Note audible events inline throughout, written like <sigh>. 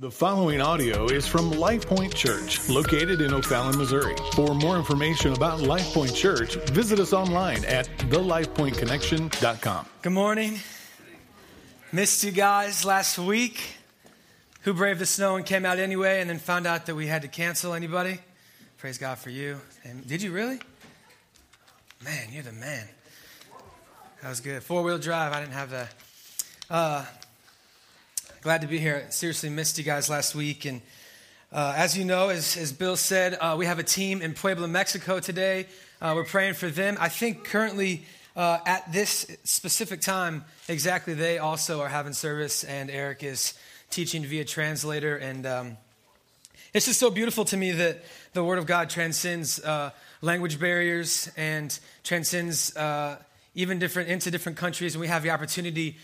The following audio is from LifePoint Church, located in O'Fallon, Missouri. For more information about LifePoint Church, visit us online at thelifepointconnection.com. Good morning. Missed you guys last week. Who braved the snow and came out anyway and then found out that we had to cancel? Anybody? Praise God for you. And did you really? Man, you're the man. That was good. Four wheel drive. I didn't have that. Uh, glad to be here. Seriously, missed you guys last week. And uh, as you know, as, as Bill said, uh, we have a team in Puebla, Mexico today. Uh, we're praying for them. I think currently uh, at this specific time, exactly, they also are having service, and Eric is teaching via translator. And um, it's just so beautiful to me that the Word of God transcends uh, language barriers and transcends uh, even different into different countries, and we have the opportunity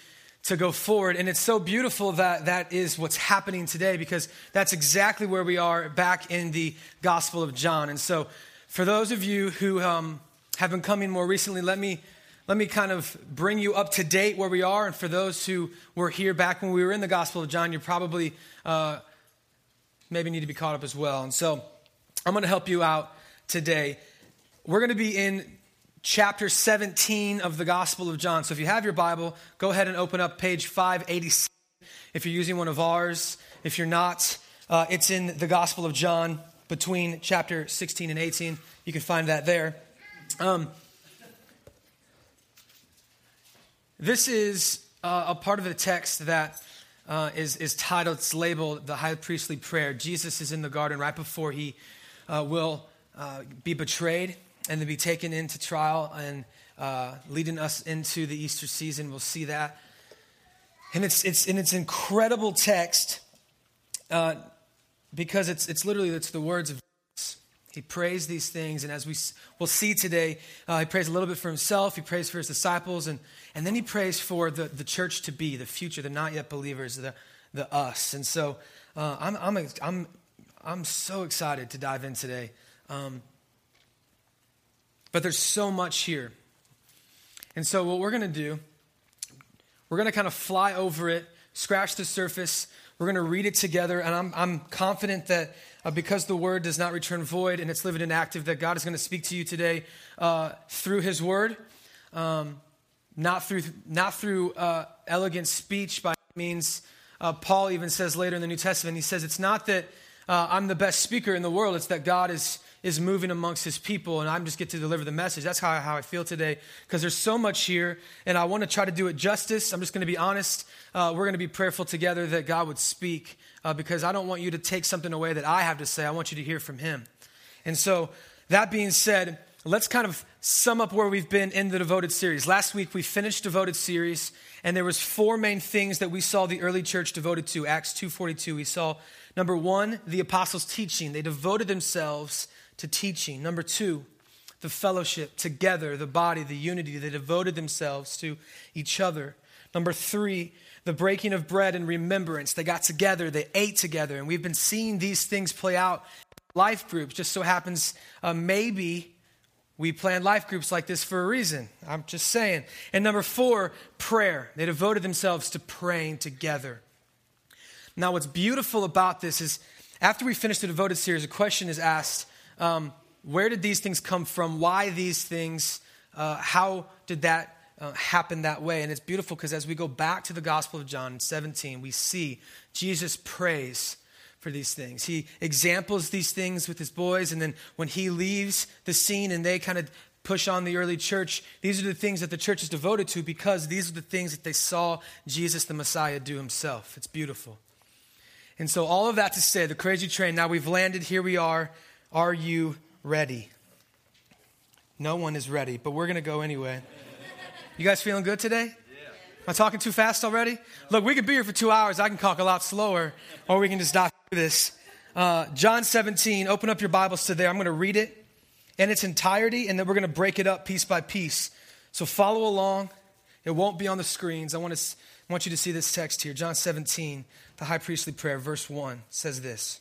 to go forward. And it's so beautiful that that is what's happening today because that's exactly where we are back in the Gospel of John. And so, for those of you who um, have been coming more recently, let me let me kind of bring you up to date where we are. And for those who were here back when we were in the Gospel of John, you probably uh, maybe need to be caught up as well. And so, I'm going to help you out today. We're going to be in chapter 17 of the Gospel of John. So if you have your Bible, go ahead and open up page 586 if you're using one of ours. If you're not, uh, it's in the Gospel of John between chapter 16 and 18. You can find that there. Um, this is uh, a part of the text that uh, is is titled, it's labeled the high priestly prayer. Jesus is in the garden right before he uh, will uh, be betrayed and then be taken into trial and uh, leading us into the Easter season. We'll see that. And it's, it's, and it's incredible text uh, because it's, it's literally it's the words of Jesus. He prays these things, and as we will see today, uh, he prays a little bit for himself, he prays for his disciples, and, and then he prays for the, the church to be, the future, the not yet believers, the, the us. And so uh, I'm, I'm, I'm, I'm so excited to dive in today. Um, but there's so much here. And so, what we're going to do, we're going to kind of fly over it, scratch the surface. We're going to read it together. And I'm, I'm confident that uh, because the word does not return void and it's living and active, that God is going to speak to you today uh, through his word. Um, not through, not through uh, elegant speech by means. Uh, Paul even says later in the New Testament, he says, It's not that uh, I'm the best speaker in the world, it's that God is is moving amongst his people, and I'm just get to deliver the message. That's how, how I feel today, because there's so much here, and I want to try to do it justice. I'm just going to be honest. Uh, we're going to be prayerful together that God would speak, uh, because I don't want you to take something away that I have to say. I want you to hear from him. And so, that being said, let's kind of sum up where we've been in the devoted series last week we finished devoted series and there was four main things that we saw the early church devoted to acts 2.42 we saw number one the apostles teaching they devoted themselves to teaching. Number two, the fellowship together, the body, the unity. They devoted themselves to each other. Number three, the breaking of bread and remembrance. They got together, they ate together, and we've been seeing these things play out. Life groups just so happens uh, maybe we plan life groups like this for a reason. I'm just saying. And number four, prayer. They devoted themselves to praying together. Now, what's beautiful about this is after we finish the devoted series, a question is asked um, where did these things come from? Why these things? Uh, how did that uh, happen that way? And it's beautiful because as we go back to the Gospel of John 17, we see Jesus prays for these things. He examples these things with his boys, and then when he leaves the scene and they kind of push on the early church, these are the things that the church is devoted to because these are the things that they saw Jesus the Messiah do himself. It's beautiful. And so, all of that to say, the crazy train, now we've landed, here we are. Are you ready? No one is ready, but we're going to go anyway. You guys feeling good today? Am I talking too fast already? Look, we could be here for two hours. I can talk a lot slower, or we can just dive through this. Uh, John 17, open up your Bibles to there. I'm going to read it in its entirety, and then we're going to break it up piece by piece. So follow along. It won't be on the screens. I want, to, I want you to see this text here. John 17, the high priestly prayer, verse 1 says this.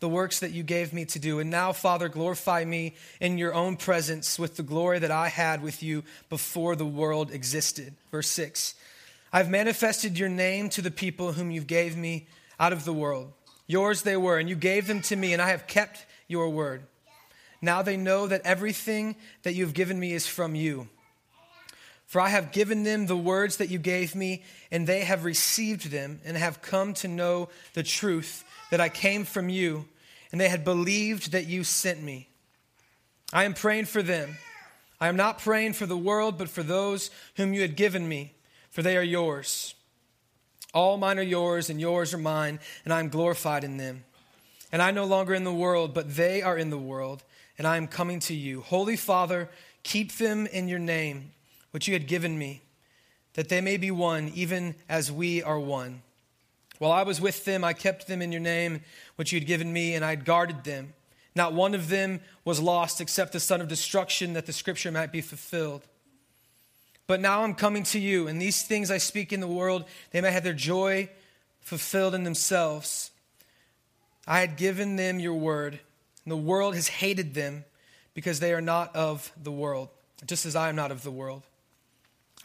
the works that you gave me to do. And now, Father, glorify me in your own presence with the glory that I had with you before the world existed. Verse 6 I've manifested your name to the people whom you gave me out of the world. Yours they were, and you gave them to me, and I have kept your word. Now they know that everything that you have given me is from you. For I have given them the words that you gave me, and they have received them, and have come to know the truth that I came from you, and they had believed that you sent me. I am praying for them. I am not praying for the world, but for those whom you had given me, for they are yours. All mine are yours, and yours are mine, and I am glorified in them. And I no longer in the world, but they are in the world, and I am coming to you. Holy Father, keep them in your name, which you had given me, that they may be one, even as we are one. While I was with them, I kept them in your name, which you had given me, and I had guarded them. Not one of them was lost except the son of destruction, that the scripture might be fulfilled. But now I'm coming to you, and these things I speak in the world, they may have their joy fulfilled in themselves. I had given them your word, and the world has hated them because they are not of the world, just as I am not of the world.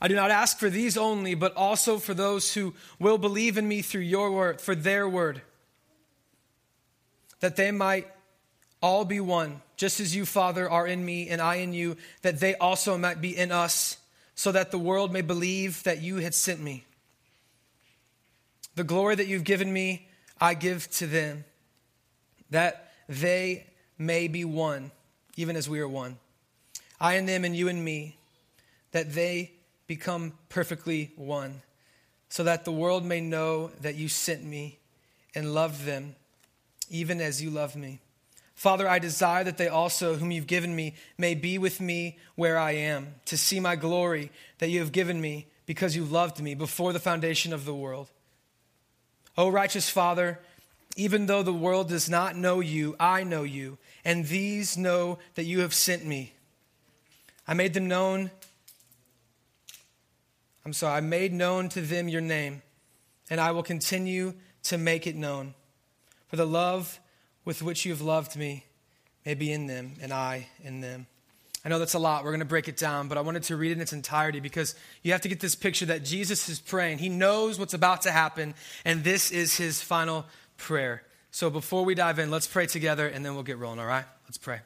I do not ask for these only, but also for those who will believe in me through your word, for their word that they might all be one, just as you, Father, are in me and I in you, that they also might be in us, so that the world may believe that you had sent me. The glory that you've given me, I give to them, that they may be one, even as we are one. I and them and you and me, that they become perfectly one, so that the world may know that you sent me and loved them even as you love me. Father, I desire that they also, whom you've given me, may be with me where I am, to see my glory that you have given me because you loved me before the foundation of the world. O righteous Father, even though the world does not know you, I know you, and these know that you have sent me. I made them known. I'm sorry, I made known to them your name, and I will continue to make it known for the love with which you have loved me may be in them, and I in them. I know that's a lot. We're going to break it down, but I wanted to read it in its entirety because you have to get this picture that Jesus is praying. He knows what's about to happen, and this is his final prayer. So before we dive in, let's pray together and then we'll get rolling, all right? Let's pray.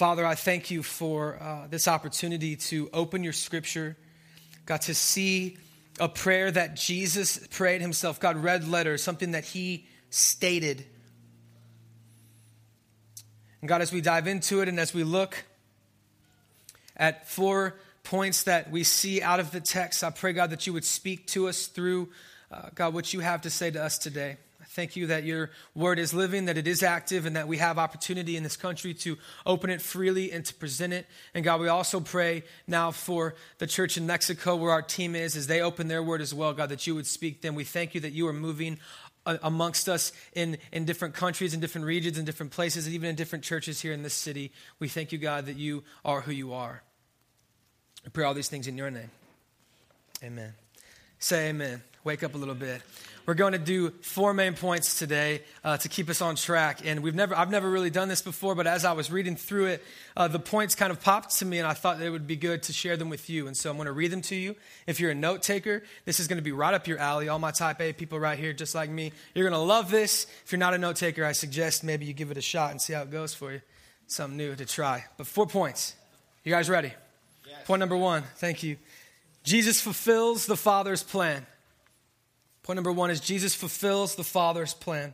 Father, I thank you for uh, this opportunity to open your scripture, got to see a prayer that Jesus prayed himself. God red letters, something that he stated. And God, as we dive into it and as we look at four points that we see out of the text, I pray, God, that you would speak to us through, uh, God, what you have to say to us today. Thank you that your word is living, that it is active, and that we have opportunity in this country to open it freely and to present it. And God, we also pray now for the church in Mexico where our team is as they open their word as well, God, that you would speak them. We thank you that you are moving uh, amongst us in, in different countries, in different regions, in different places, and even in different churches here in this city. We thank you, God, that you are who you are. I pray all these things in your name. Amen. Say amen. Wake up a little bit. We're going to do four main points today uh, to keep us on track. And we've never, I've never really done this before, but as I was reading through it, uh, the points kind of popped to me, and I thought it would be good to share them with you. And so I'm going to read them to you. If you're a note taker, this is going to be right up your alley. All my type A people right here, just like me, you're going to love this. If you're not a note taker, I suggest maybe you give it a shot and see how it goes for you. Something new to try. But four points. You guys ready? Yes. Point number one. Thank you. Jesus fulfills the Father's plan. Point number one is Jesus fulfills the Father's plan.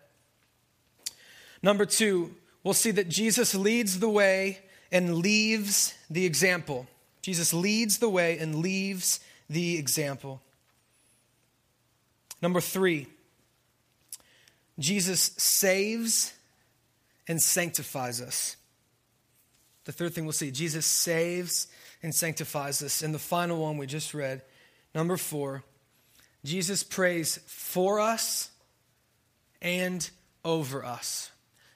Number two, we'll see that Jesus leads the way and leaves the example. Jesus leads the way and leaves the example. Number three, Jesus saves and sanctifies us. The third thing we'll see Jesus saves and sanctifies us. And the final one we just read, number four, Jesus prays for us and over us.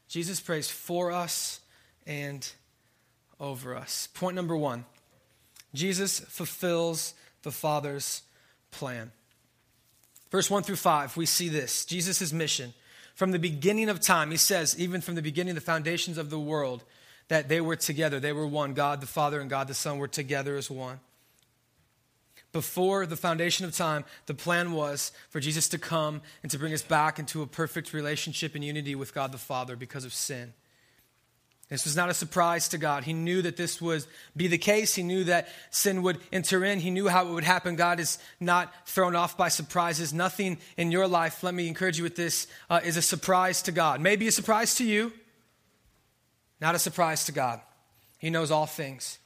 Jesus prays for us and over us. Point number one Jesus fulfills the Father's plan. Verse 1 through 5, we see this Jesus' mission. From the beginning of time, he says, even from the beginning the foundations of the world, that they were together. They were one. God the Father and God the Son were together as one. Before the foundation of time, the plan was for Jesus to come and to bring us back into a perfect relationship and unity with God the Father because of sin. This was not a surprise to God. He knew that this would be the case. He knew that sin would enter in. He knew how it would happen. God is not thrown off by surprises. Nothing in your life, let me encourage you with this, uh, is a surprise to God. Maybe a surprise to you, not a surprise to God. He knows all things.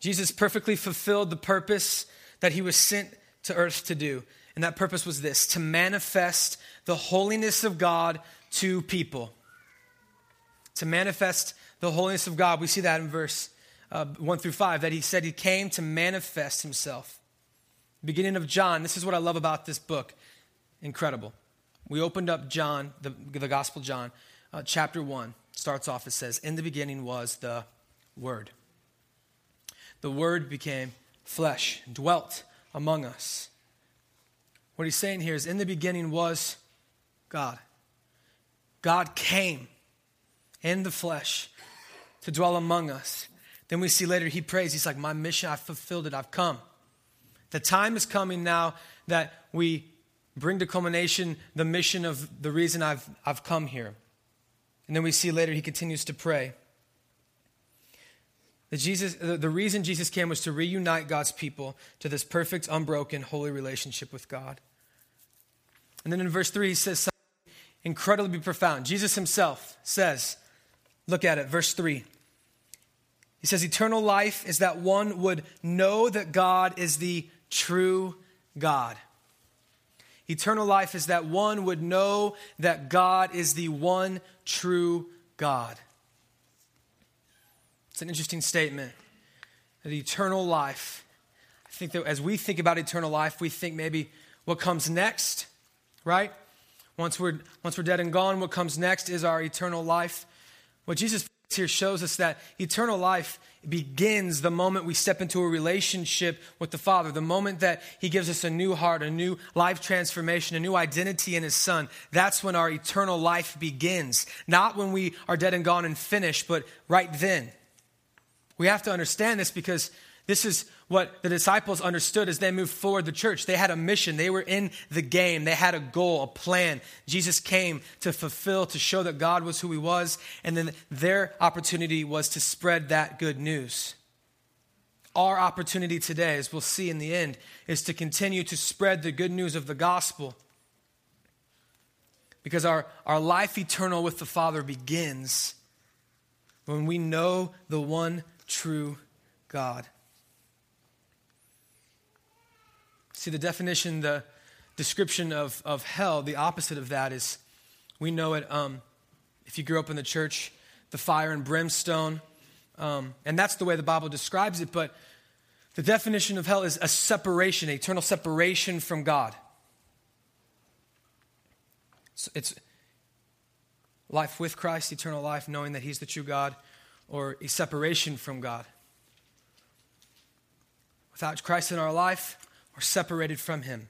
Jesus perfectly fulfilled the purpose that he was sent to earth to do. And that purpose was this to manifest the holiness of God to people. To manifest the holiness of God. We see that in verse uh, 1 through 5, that he said he came to manifest himself. Beginning of John, this is what I love about this book. Incredible. We opened up John, the, the Gospel John, uh, chapter 1. Starts off, it says, In the beginning was the Word. The Word became flesh, dwelt among us. What he's saying here is, In the beginning was God. God came in the flesh to dwell among us. Then we see later he prays, He's like, My mission, I've fulfilled it, I've come. The time is coming now that we bring to culmination the mission of the reason I've, I've come here. And then we see later he continues to pray. That Jesus, the reason Jesus came was to reunite God's people to this perfect, unbroken, holy relationship with God. And then in verse 3, he says something incredibly profound. Jesus himself says, look at it, verse 3. He says, Eternal life is that one would know that God is the true God. Eternal life is that one would know that God is the one true God. It's an interesting statement. Eternal life. I think that as we think about eternal life, we think maybe what comes next, right? Once we're, once we're dead and gone, what comes next is our eternal life. What Jesus here shows us that eternal life begins the moment we step into a relationship with the Father, the moment that He gives us a new heart, a new life transformation, a new identity in His Son. That's when our eternal life begins. Not when we are dead and gone and finished, but right then. We have to understand this because this is what the disciples understood as they moved forward the church. They had a mission, they were in the game, they had a goal, a plan. Jesus came to fulfill, to show that God was who he was, and then their opportunity was to spread that good news. Our opportunity today, as we'll see in the end, is to continue to spread the good news of the gospel. Because our, our life eternal with the Father begins when we know the one true God. See, the definition, the description of, of hell, the opposite of that is we know it, um, if you grew up in the church, the fire and brimstone. Um, and that's the way the Bible describes it, but the definition of hell is a separation, eternal separation from God. It's life with Christ, eternal life, knowing that He's the true God, or a separation from God. Without Christ in our life, we're separated from Him.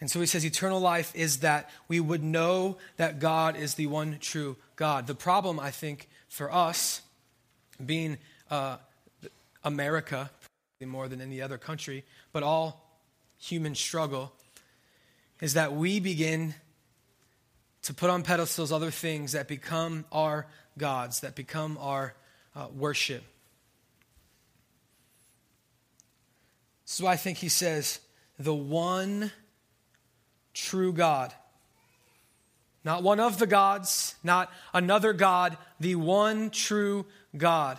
And so he says, eternal life is that we would know that God is the one true God. The problem, I think, for us, being uh, America, more than any other country, but all human struggle, is that we begin to put on pedestals other things that become our gods, that become our uh, worship. This is why I think he says, the one true God. Not one of the gods, not another God, the one true God.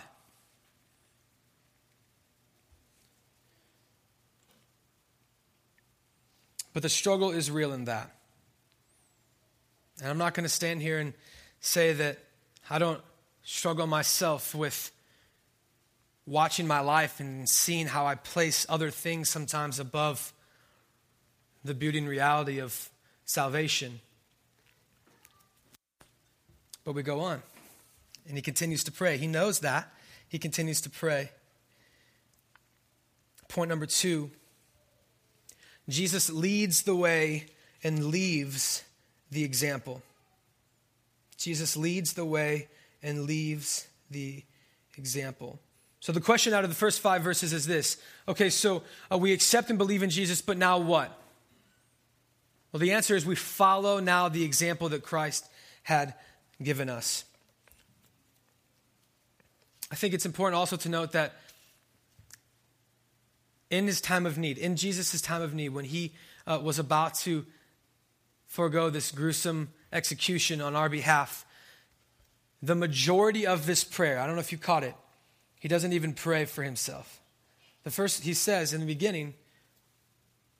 But the struggle is real in that. And I'm not going to stand here and say that I don't struggle myself with watching my life and seeing how I place other things sometimes above the beauty and reality of salvation. But we go on. And he continues to pray. He knows that. He continues to pray. Point number two Jesus leads the way and leaves the example. Jesus leads the way and leaves the example. So, the question out of the first five verses is this okay, so uh, we accept and believe in Jesus, but now what? Well, the answer is we follow now the example that Christ had given us. I think it's important also to note that in his time of need, in Jesus' time of need, when he uh, was about to forego this gruesome execution on our behalf, the majority of this prayer, I don't know if you caught it, he doesn't even pray for himself. The first, he says in the beginning,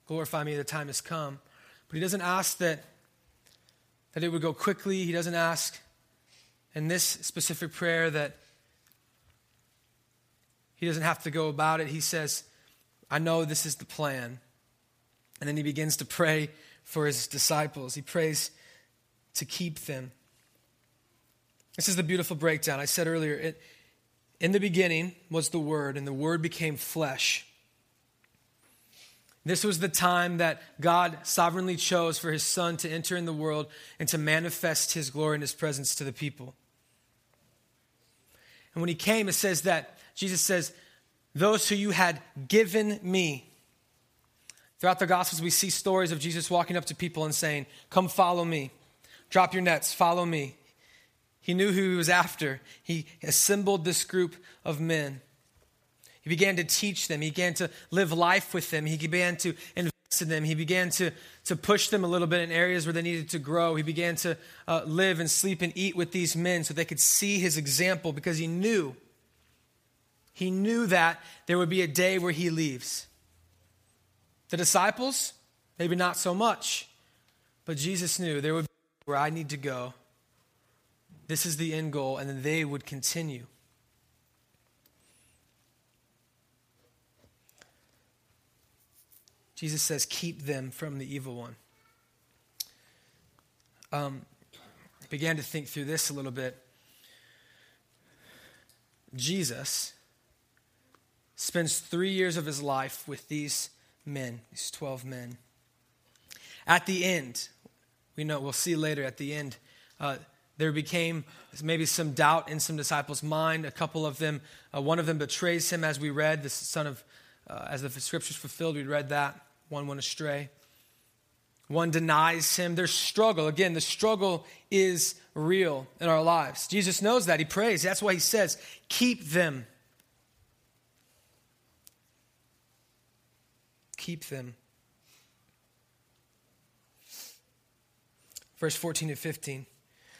Glorify me, the time has come. But he doesn't ask that, that it would go quickly. He doesn't ask in this specific prayer that he doesn't have to go about it. He says, I know this is the plan. And then he begins to pray for his disciples. He prays to keep them. This is the beautiful breakdown. I said earlier, it, in the beginning was the Word, and the Word became flesh. This was the time that God sovereignly chose for his Son to enter in the world and to manifest his glory and his presence to the people. And when he came, it says that Jesus says, Those who you had given me. Throughout the Gospels, we see stories of Jesus walking up to people and saying, Come follow me. Drop your nets, follow me. He knew who he was after. He assembled this group of men. He began to teach them. He began to live life with them. He began to invest in them. He began to, to push them a little bit in areas where they needed to grow. He began to uh, live and sleep and eat with these men so they could see his example because he knew, he knew that there would be a day where he leaves. The disciples, maybe not so much, but Jesus knew there would be where I need to go. This is the end goal, and then they would continue. Jesus says, Keep them from the evil one. Um, began to think through this a little bit. Jesus spends three years of his life with these men, these 12 men. At the end, we know, we'll see later at the end, uh, there became maybe some doubt in some disciples' mind. A couple of them, uh, one of them betrays him, as we read, the son of, uh, as the scriptures fulfilled, we read that one went astray. One denies him. There's struggle. Again, the struggle is real in our lives. Jesus knows that. He prays. That's why he says, Keep them. Keep them. Verse 14 to 15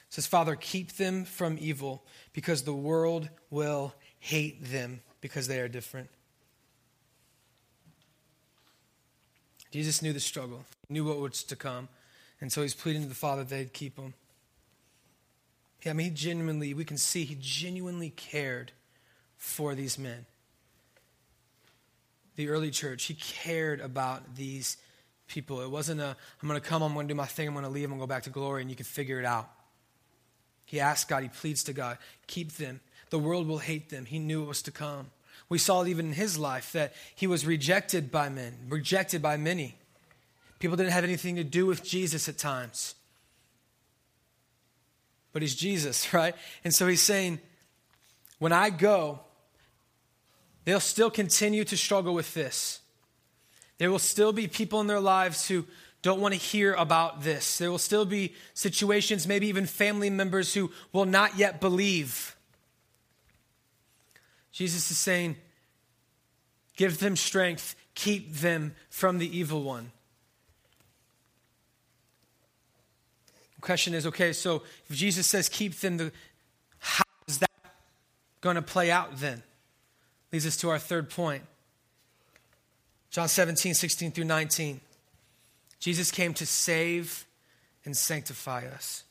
says, Father, keep them from evil because the world will hate them because they are different. Jesus knew the struggle, knew what was to come. And so he's pleading to the Father that they'd keep him. Yeah, I mean, he genuinely, we can see he genuinely cared for these men. The early church, he cared about these people. It wasn't a, I'm going to come, I'm going to do my thing, I'm going to leave, I'm going to go back to glory, and you can figure it out. He asks God, he pleads to God, keep them. The world will hate them. He knew it was to come. We saw it even in his life that he was rejected by men, rejected by many. People didn't have anything to do with Jesus at times. But he's Jesus, <laughs> right? And so he's saying, when I go, they'll still continue to struggle with this. There will still be people in their lives who don't want to hear about this. There will still be situations, maybe even family members who will not yet believe. Jesus is saying, Give them strength, keep them from the evil one. The question is okay, so if Jesus says keep them, the, how is that going to play out then? Leads us to our third point. John 17, 16 through 19. Jesus came to save and sanctify us.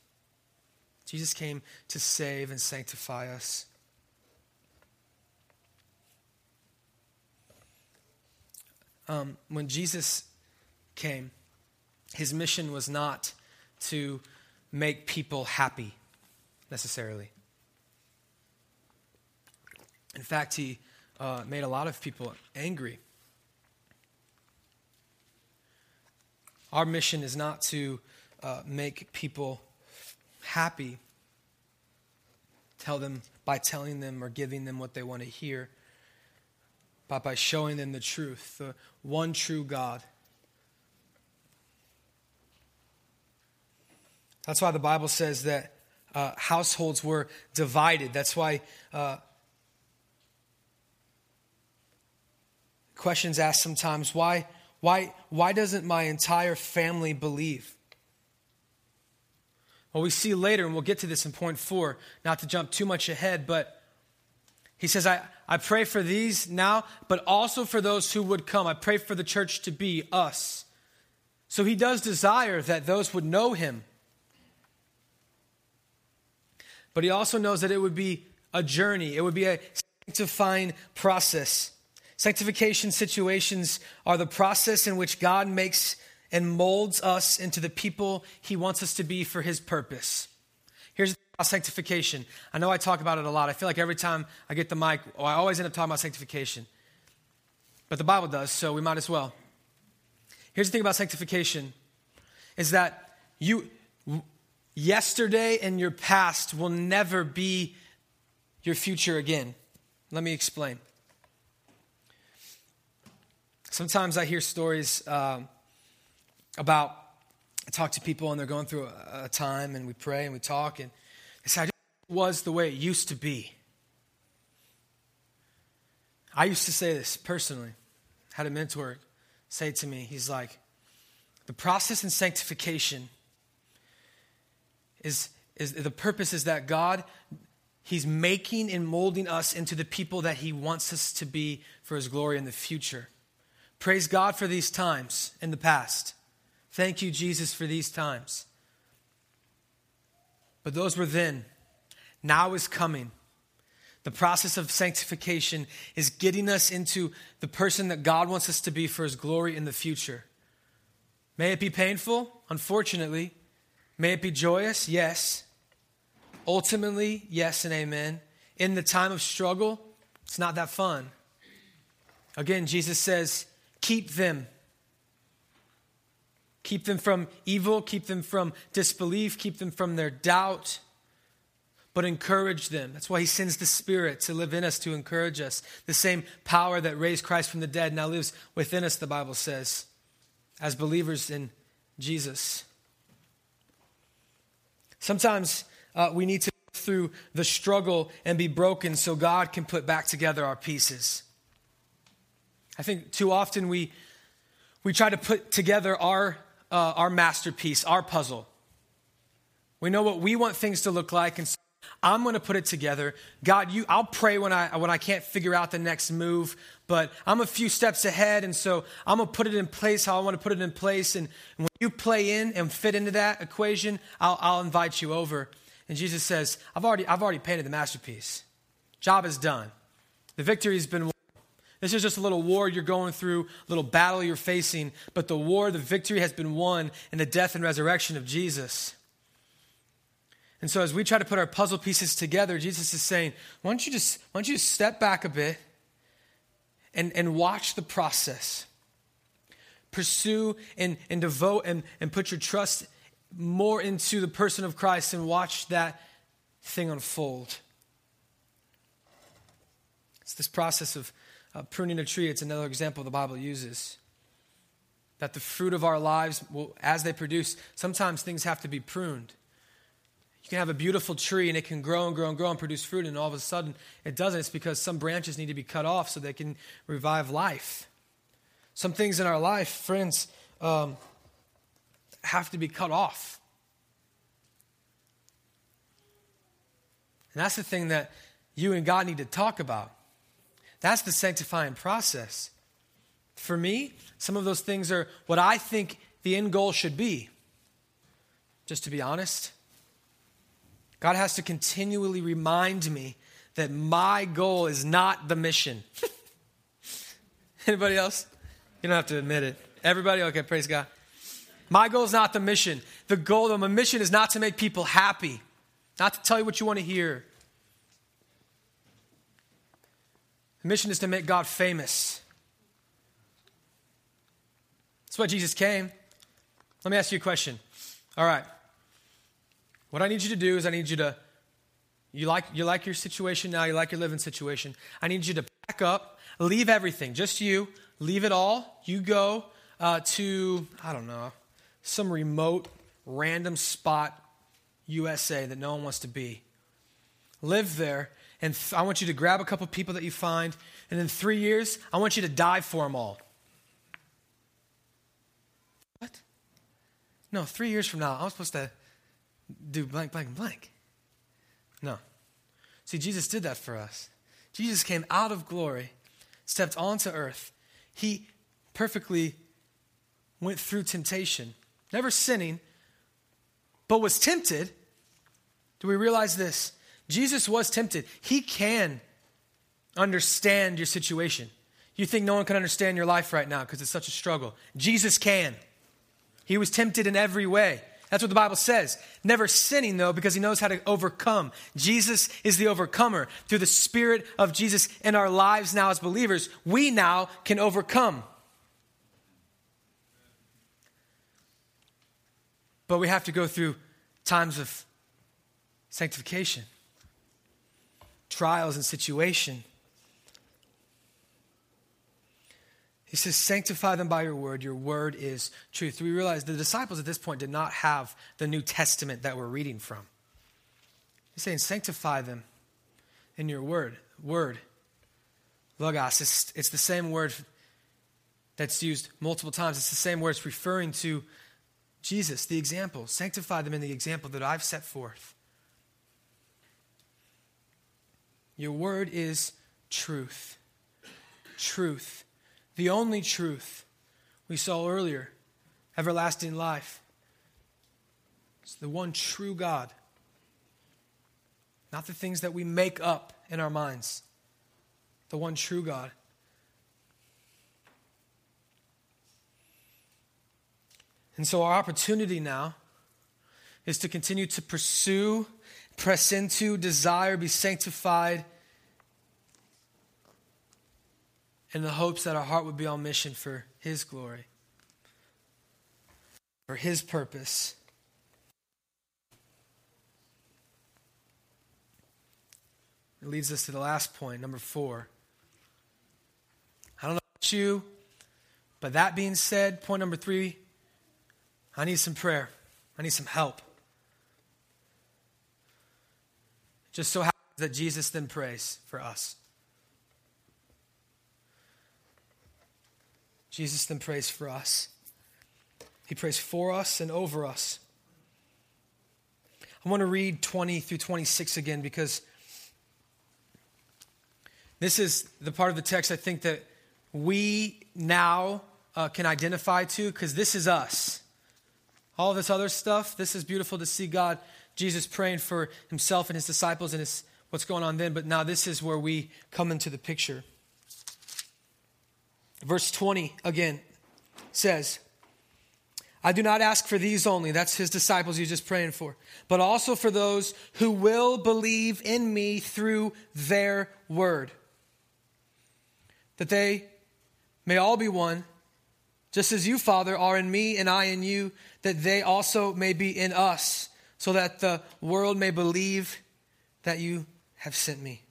Jesus came to save and sanctify us. Um, when Jesus came, his mission was not to make people happy necessarily. In fact, he uh, made a lot of people angry. Our mission is not to uh, make people happy, tell them by telling them or giving them what they want to hear, but by showing them the truth, the one true God. That's why the Bible says that uh, households were divided. That's why uh, questions asked sometimes why, why, why doesn't my entire family believe? Well, we see later, and we'll get to this in point four, not to jump too much ahead, but he says, I, I pray for these now, but also for those who would come. I pray for the church to be us. So he does desire that those would know him. But he also knows that it would be a journey, it would be a sanctifying process. Sanctification situations are the process in which God makes and molds us into the people he wants us to be for his purpose. Here's about sanctification. I know I talk about it a lot. I feel like every time I get the mic, oh, I always end up talking about sanctification. But the Bible does, so we might as well. Here's the thing about sanctification is that you yesterday and your past will never be your future again. Let me explain. Sometimes I hear stories uh, about I talk to people and they're going through a, a time and we pray and we talk and they say, I was the way it used to be. I used to say this personally. Had a mentor say to me, he's like, the process in sanctification is, is the purpose is that God, He's making and molding us into the people that He wants us to be for His glory in the future. Praise God for these times in the past. Thank you, Jesus, for these times. But those were then. Now is coming. The process of sanctification is getting us into the person that God wants us to be for his glory in the future. May it be painful? Unfortunately. May it be joyous? Yes. Ultimately, yes and amen. In the time of struggle, it's not that fun. Again, Jesus says, keep them Keep them from evil, keep them from disbelief, keep them from their doubt, but encourage them. That's why he sends the Spirit to live in us to encourage us. The same power that raised Christ from the dead now lives within us, the Bible says, as believers in Jesus. Sometimes uh, we need to go through the struggle and be broken so God can put back together our pieces. I think too often we, we try to put together our uh, our masterpiece, our puzzle. We know what we want things to look like, and so I'm going to put it together. God, you, I'll pray when I when I can't figure out the next move, but I'm a few steps ahead, and so I'm gonna put it in place how I want to put it in place. And when you play in and fit into that equation, I'll, I'll invite you over. And Jesus says, I've already I've already painted the masterpiece. Job is done. The victory's been won. This is just a little war you're going through, a little battle you're facing, but the war, the victory has been won in the death and resurrection of Jesus. And so as we try to put our puzzle pieces together, Jesus is saying, why don't you just, why don't you just step back a bit and, and watch the process? Pursue and, and devote and, and put your trust more into the person of Christ and watch that thing unfold. It's this process of uh, pruning a tree, it's another example the Bible uses. That the fruit of our lives, will, as they produce, sometimes things have to be pruned. You can have a beautiful tree and it can grow and grow and grow and produce fruit, and all of a sudden it doesn't. It's because some branches need to be cut off so they can revive life. Some things in our life, friends, um, have to be cut off. And that's the thing that you and God need to talk about. That's the sanctifying process. For me, some of those things are what I think the end goal should be. Just to be honest, God has to continually remind me that my goal is not the mission. <laughs> Anybody else? You don't have to admit it. Everybody? Okay, praise God. My goal is not the mission. The goal of my mission is not to make people happy, not to tell you what you want to hear. The mission is to make God famous. That's why Jesus came. Let me ask you a question. All right. What I need you to do is I need you to you like you like your situation now, you like your living situation. I need you to pack up, leave everything, just you, leave it all. You go uh, to I don't know some remote, random spot, USA that no one wants to be. Live there, and th- I want you to grab a couple people that you find, and in three years, I want you to die for them all. What? No, three years from now, I'm supposed to do blank, blank, blank. No. See, Jesus did that for us. Jesus came out of glory, stepped onto earth. He perfectly went through temptation, never sinning, but was tempted. Do we realize this? Jesus was tempted. He can understand your situation. You think no one can understand your life right now because it's such a struggle. Jesus can. He was tempted in every way. That's what the Bible says. Never sinning, though, because he knows how to overcome. Jesus is the overcomer. Through the Spirit of Jesus in our lives now as believers, we now can overcome. But we have to go through times of sanctification, trials and situation. He says, Sanctify them by your word. Your word is truth. We realize the disciples at this point did not have the New Testament that we're reading from. He's saying, Sanctify them in your word. Word. Logos. It's, it's the same word that's used multiple times. It's the same word. It's referring to Jesus, the example. Sanctify them in the example that I've set forth. Your word is truth. Truth. The only truth we saw earlier, everlasting life. It's the one true God. Not the things that we make up in our minds. The one true God. And so, our opportunity now is to continue to pursue, press into, desire, be sanctified in the hopes that our heart would be on mission for His glory, for His purpose. It leads us to the last point, number four. I don't know about you, but that being said, point number three I need some prayer. I need some help. Just so happens that Jesus then prays for us. Jesus then prays for us. He prays for us and over us. I want to read 20 through 26 again because this is the part of the text I think that we now uh, can identify to because this is us. All this other stuff, this is beautiful to see God, Jesus praying for himself and his disciples and his, what's going on then, but now this is where we come into the picture. Verse 20 again says, I do not ask for these only, that's his disciples he's just praying for, but also for those who will believe in me through their word, that they may all be one just as you, Father, are in me and I in you, that they also may be in us, so that the world may believe that you have sent me.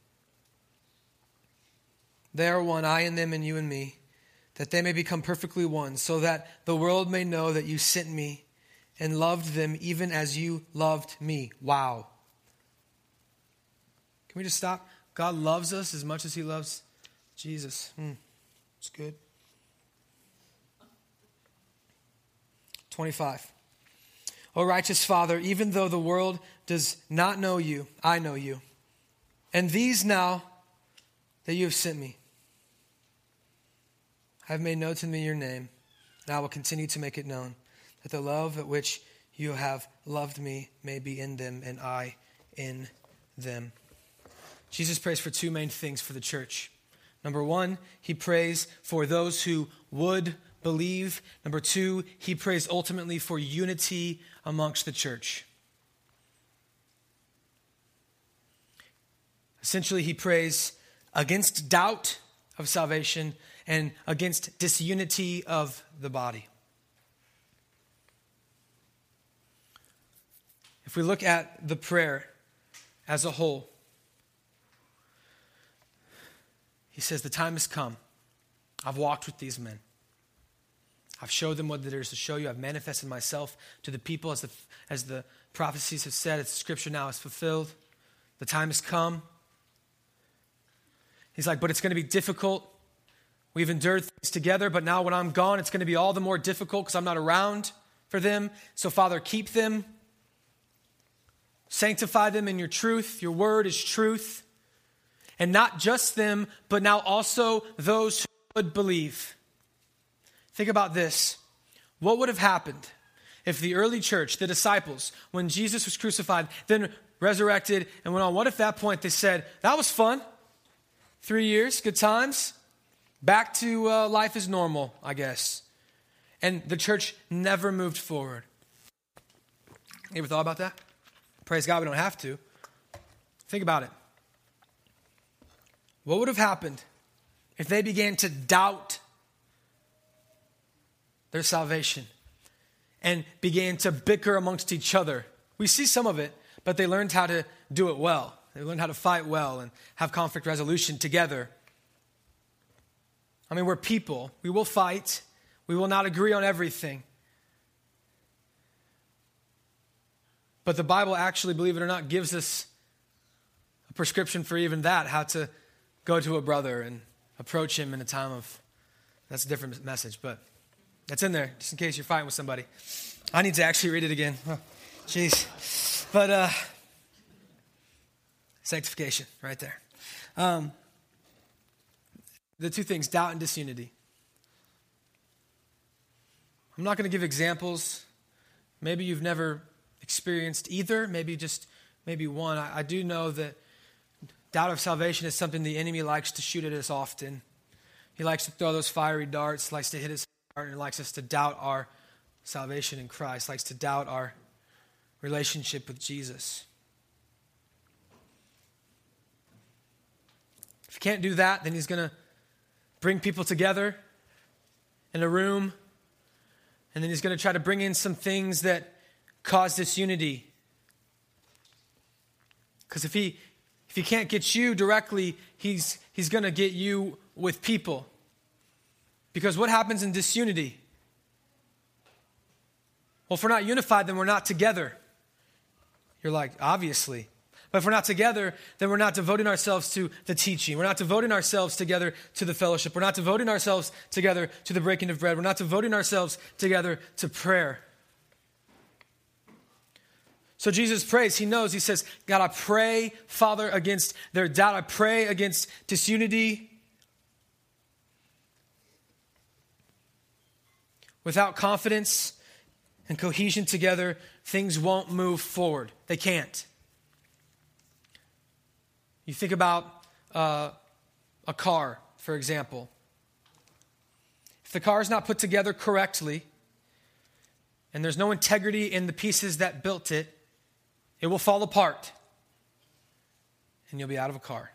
They are one, I in them and you and me, that they may become perfectly one, so that the world may know that you sent me and loved them even as you loved me. Wow. Can we just stop? God loves us as much as he loves Jesus. Hmm. It's good. 25. O righteous Father, even though the world does not know you, I know you. And these now that you have sent me, I have made known to me your name, and I will continue to make it known, that the love at which you have loved me may be in them, and I in them. Jesus prays for two main things for the church. Number one, he prays for those who would believe. Number two, he prays ultimately for unity amongst the church. Essentially, he prays against doubt of salvation and against disunity of the body. If we look at the prayer as a whole, he says, The time has come. I've walked with these men. I've showed them what there is to show you. I've manifested myself to the people as the, as the prophecies have said, the scripture now is fulfilled. The time has come. He's like, but it's going to be difficult. We've endured things together, but now when I'm gone, it's going to be all the more difficult because I'm not around for them. So, Father, keep them. Sanctify them in your truth. Your word is truth. And not just them, but now also those who would believe. Think about this. What would have happened if the early church, the disciples, when Jesus was crucified, then resurrected and went on? What if at that point they said, That was fun? Three years, good times? Back to uh, life as normal, I guess. And the church never moved forward. You ever thought about that? Praise God, we don't have to. Think about it. What would have happened if they began to doubt their salvation and began to bicker amongst each other. We see some of it, but they learned how to do it well. They learned how to fight well and have conflict resolution together. I mean, we're people. We will fight. We will not agree on everything. But the Bible actually, believe it or not, gives us a prescription for even that how to go to a brother and approach him in a time of. That's a different message, but that's in there, just in case you're fighting with somebody. I need to actually read it again. Jeez. But uh, sanctification, right there. Um, the two things doubt and disunity. I'm not going to give examples. Maybe you've never experienced either, maybe just maybe one. I, I do know that doubt of salvation is something the enemy likes to shoot at us often. He likes to throw those fiery darts, likes to hit us and likes us to doubt our salvation in Christ, likes to doubt our relationship with Jesus. If he can't do that, then he's going to bring people together in a room, and then he's going to try to bring in some things that cause disunity. Because if he if he can't get you directly, he's he's going to get you with people. Because what happens in disunity? Well, if we're not unified, then we're not together. You're like, obviously. But if we're not together, then we're not devoting ourselves to the teaching. We're not devoting ourselves together to the fellowship. We're not devoting ourselves together to the breaking of bread. We're not devoting ourselves together to prayer. So Jesus prays. He knows. He says, God, I pray, Father, against their doubt. I pray against disunity. Without confidence and cohesion together, things won't move forward. They can't. You think about uh, a car, for example. If the car is not put together correctly, and there's no integrity in the pieces that built it, it will fall apart and you'll be out of a car.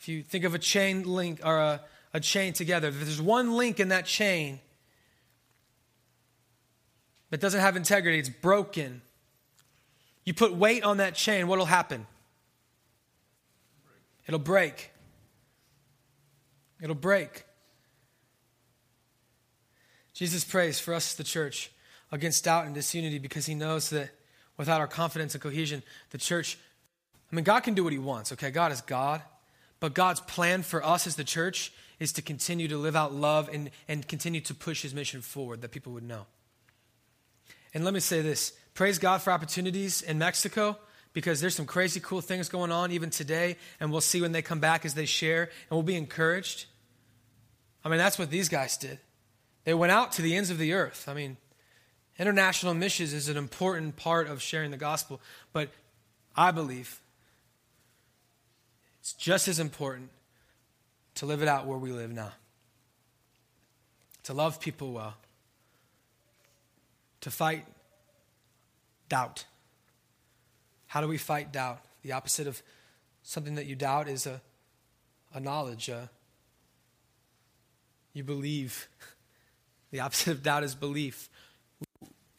If you think of a chain link or a, a chain together, if there's one link in that chain that doesn't have integrity, it's broken. You put weight on that chain, what'll happen? It'll break. It'll break. Jesus prays for us, the church, against doubt and disunity because he knows that without our confidence and cohesion, the church, I mean, God can do what he wants, okay? God is God. But God's plan for us as the church is to continue to live out love and, and continue to push his mission forward that people would know. And let me say this praise God for opportunities in Mexico because there's some crazy cool things going on even today, and we'll see when they come back as they share, and we'll be encouraged. I mean, that's what these guys did. They went out to the ends of the earth. I mean, international missions is an important part of sharing the gospel, but I believe it's just as important to live it out where we live now, to love people well, to fight doubt. How do we fight doubt? The opposite of something that you doubt is a, a knowledge. A, you believe. <laughs> The opposite of doubt is belief.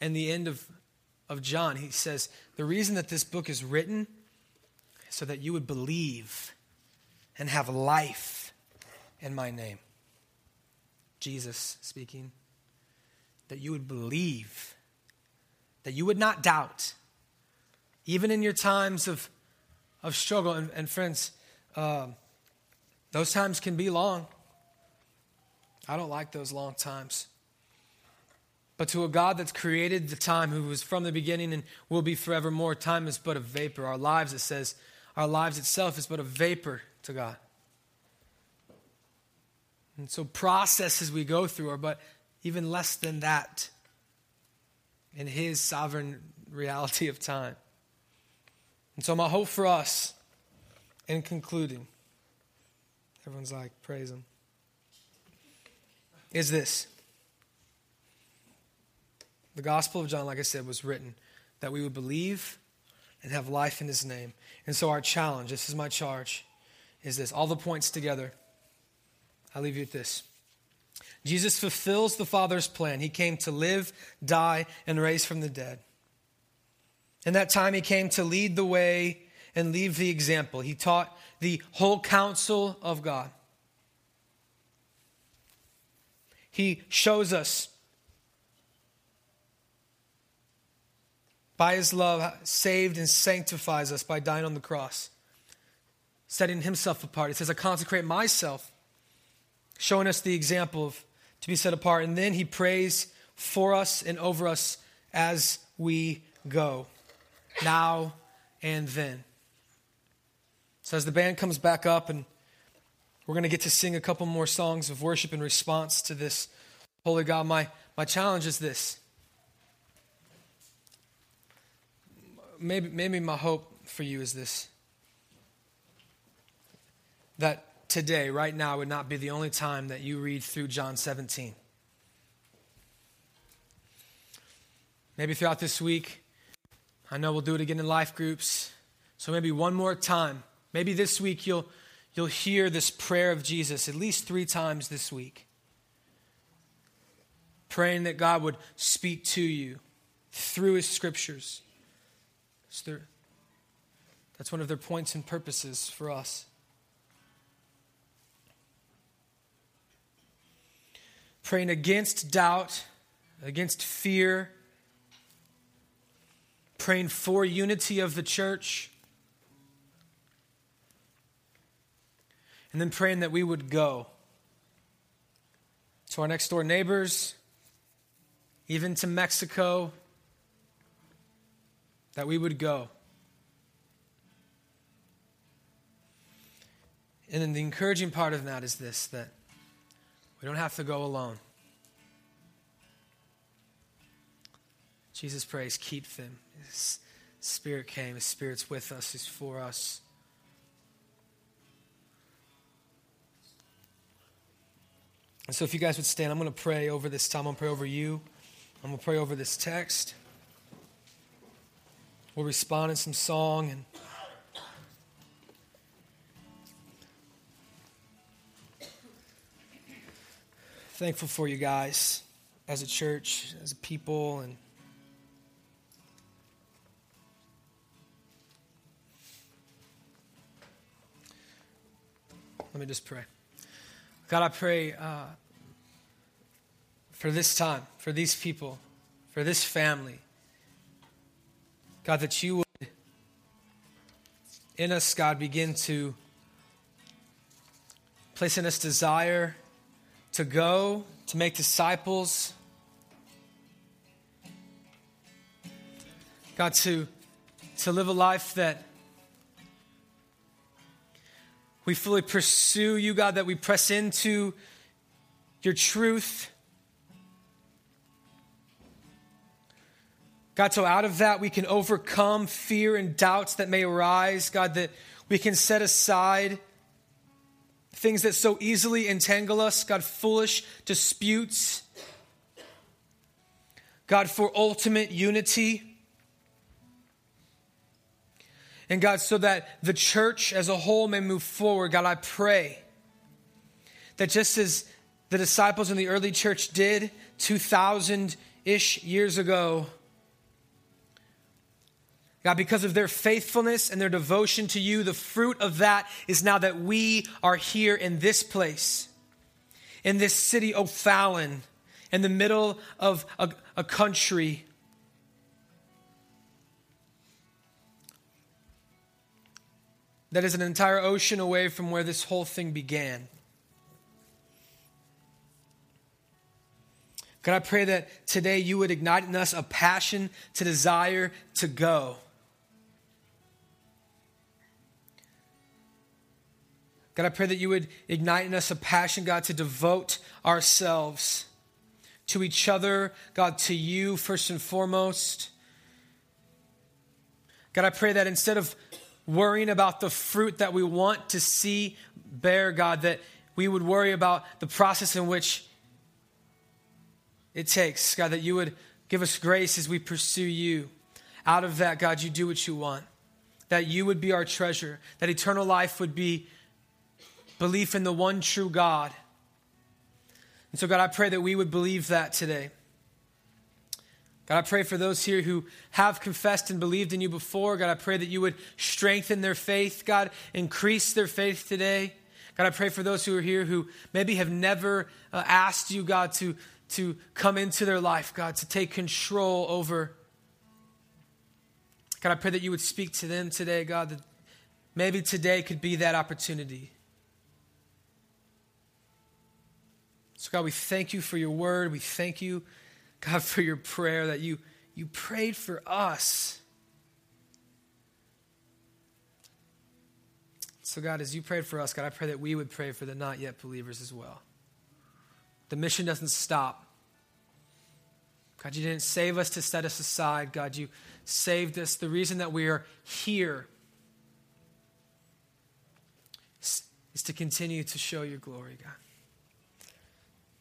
And the end of, of John, he says, The reason that this book is written is so that you would believe and have life in my name. Jesus speaking. That you would believe, that you would not doubt, even in your times of, of struggle. And, and friends, uh, those times can be long. I don't like those long times. But to a God that's created the time, who was from the beginning and will be forevermore, time is but a vapor. Our lives, it says, our lives itself is but a vapor to God. And so processes we go through are but even less than that in His sovereign reality of time. And so, my hope for us in concluding, everyone's like, praise Him, is this. The Gospel of John, like I said, was written that we would believe and have life in His name. And so, our challenge, this is my charge, is this all the points together. I'll leave you with this. Jesus fulfills the Father's plan. He came to live, die, and raise from the dead. In that time, he came to lead the way and leave the example. He taught the whole counsel of God. He shows us by his love, saved and sanctifies us by dying on the cross, setting himself apart. He says, I consecrate myself showing us the example of to be set apart. And then he prays for us and over us as we go, now and then. So as the band comes back up, and we're going to get to sing a couple more songs of worship in response to this holy God, my, my challenge is this. Maybe, maybe my hope for you is this that today, right now, would not be the only time that you read through John 17. Maybe throughout this week, I know we'll do it again in life groups. So maybe one more time. Maybe this week you'll, you'll hear this prayer of Jesus at least three times this week. Praying that God would speak to you through his scriptures. That's one of their points and purposes for us. Praying against doubt, against fear, praying for unity of the church, and then praying that we would go to our next door neighbors, even to Mexico, that we would go. And then the encouraging part of that is this that we don't have to go alone. Jesus prays, keep them. His Spirit came, His Spirit's with us, He's for us. And so, if you guys would stand, I'm going to pray over this time. I'm going to pray over you. I'm going to pray over this text. We'll respond in some song and. Thankful for you guys as a church, as a people, and let me just pray. God, I pray uh, for this time, for these people, for this family. God, that you would, in us, God, begin to place in us desire to go, to make disciples. God, to to live a life that we fully pursue you, God, that we press into your truth. God, so out of that we can overcome fear and doubts that may arise. God, that we can set aside things that so easily entangle us. God, foolish disputes. God, for ultimate unity. And God, so that the church as a whole may move forward, God, I pray that just as the disciples in the early church did 2,000 ish years ago, God, because of their faithfulness and their devotion to you, the fruit of that is now that we are here in this place, in this city, O'Fallon, in the middle of a, a country that is an entire ocean away from where this whole thing began. God, I pray that today you would ignite in us a passion to desire to go. God, I pray that you would ignite in us a passion, God, to devote ourselves to each other, God, to you first and foremost. God, I pray that instead of worrying about the fruit that we want to see bear, God, that we would worry about the process in which it takes. God, that you would give us grace as we pursue you. Out of that, God, you do what you want. That you would be our treasure, that eternal life would be belief in the one true God. And so, God, I pray that we would believe that today. God, I pray for those here who have confessed and believed in you before. God, I pray that you would strengthen their faith. God, increase their faith today. God, I pray for those who are here who maybe have never uh, asked you, God, to, to come into their life, God, to take control over. God, I pray that you would speak to them today, God, that maybe today could be that opportunity. So, God, we thank you for your word. We thank you God, for your prayer that you, you prayed for us. So, God, as you prayed for us, God, I pray that we would pray for the not yet believers as well. The mission doesn't stop. God, you didn't save us to set us aside. God, you saved us. The reason that we are here is to continue to show your glory, God.